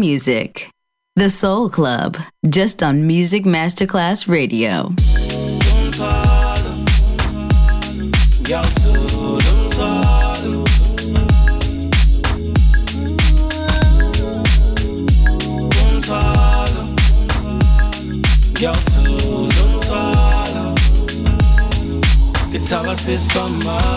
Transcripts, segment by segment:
music. The Soul Club, just on Music Masterclass Radio. Guitar artist from my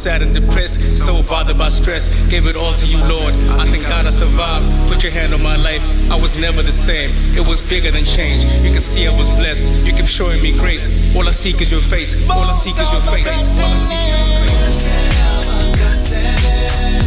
sad and depressed, so bothered by stress. Gave it all to you, Lord. I thank God I survived. Put your hand on my life, I was never the same. It was bigger than change. You can see I was blessed. You kept showing me grace. All I seek is your face. All I seek is your face. All I seek is your face.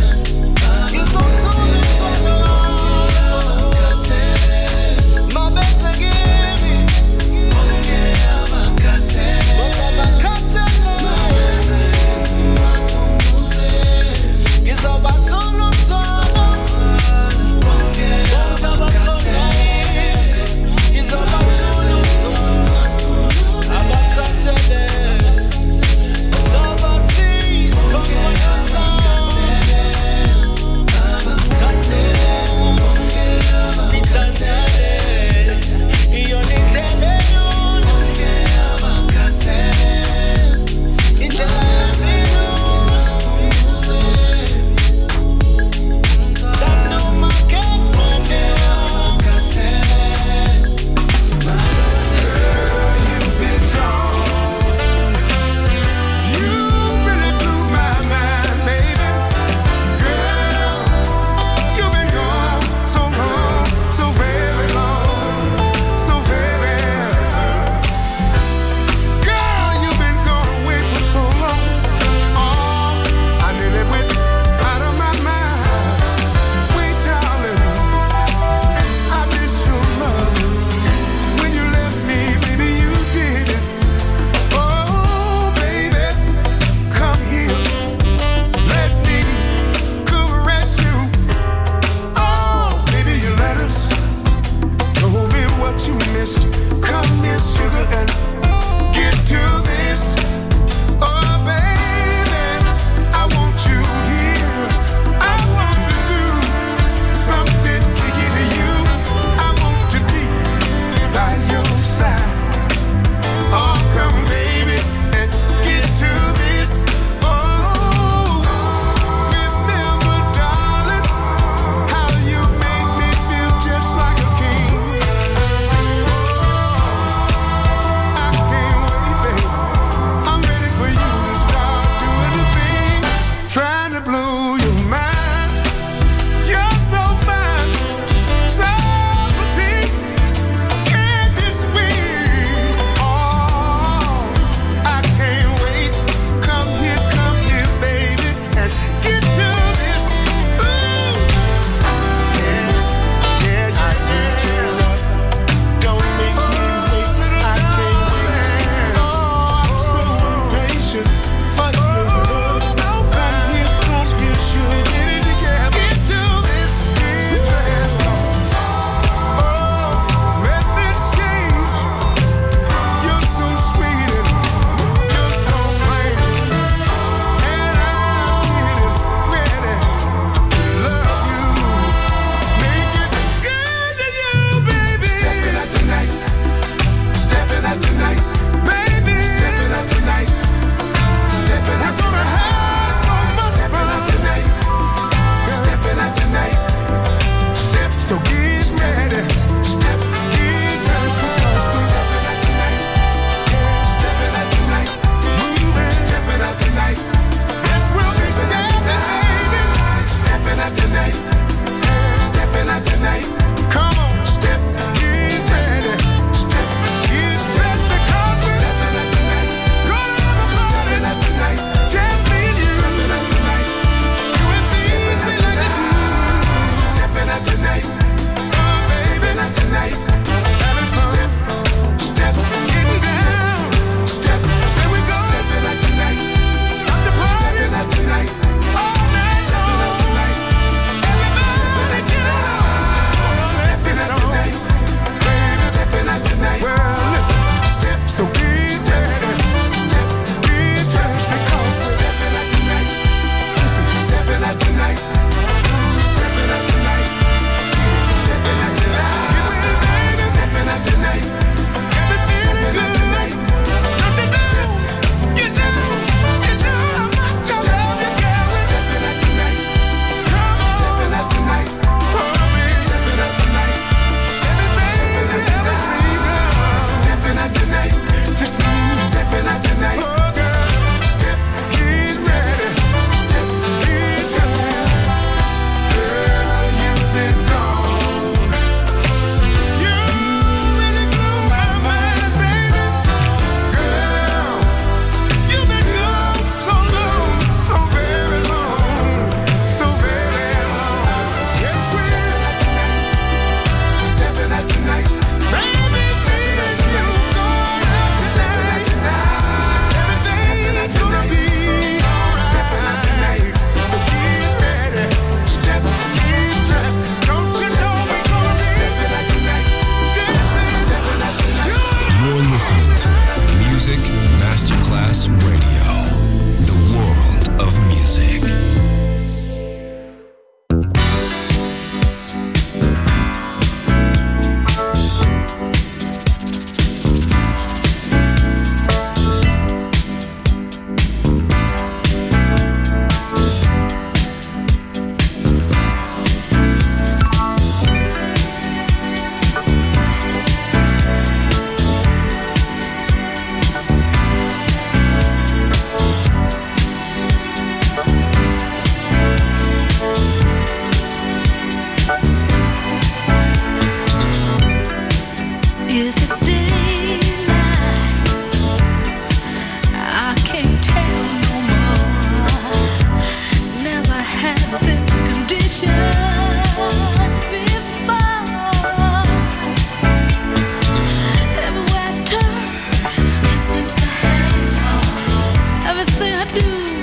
do.